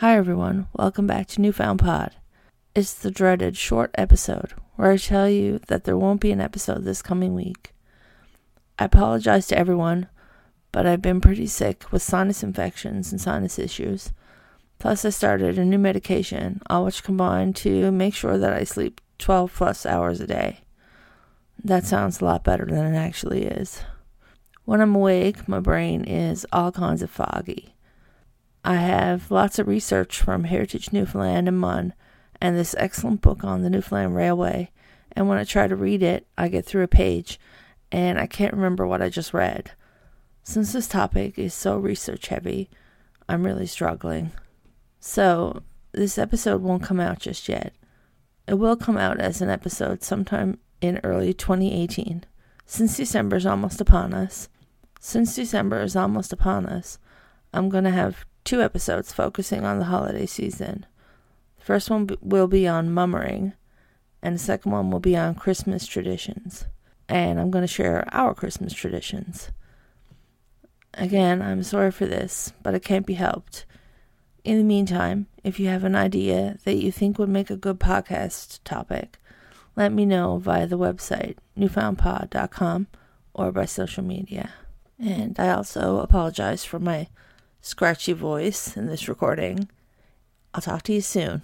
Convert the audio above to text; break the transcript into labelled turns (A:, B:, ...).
A: Hi, everyone. Welcome back to Newfound Pod. It's the dreaded short episode where I tell you that there won't be an episode this coming week. I apologize to everyone, but I've been pretty sick with sinus infections and sinus issues. Plus, I started a new medication, all which combined to make sure that I sleep 12 plus hours a day. That sounds a lot better than it actually is. When I'm awake, my brain is all kinds of foggy. I have lots of research from Heritage Newfoundland and MUN and this excellent book on the Newfoundland Railway. And when I try to read it, I get through a page and I can't remember what I just read. Since this topic is so research heavy, I'm really struggling. So, this episode won't come out just yet. It will come out as an episode sometime in early 2018. Since December is almost upon us, since December is almost upon us, I'm going to have two episodes focusing on the holiday season. The first one will be on mummering, and the second one will be on Christmas traditions. And I'm going to share our Christmas traditions. Again, I'm sorry for this, but it can't be helped. In the meantime, if you have an idea that you think would make a good podcast topic, let me know via the website newfoundpod.com or by social media. And I also apologize for my scratchy voice in this recording. I'll talk to you soon.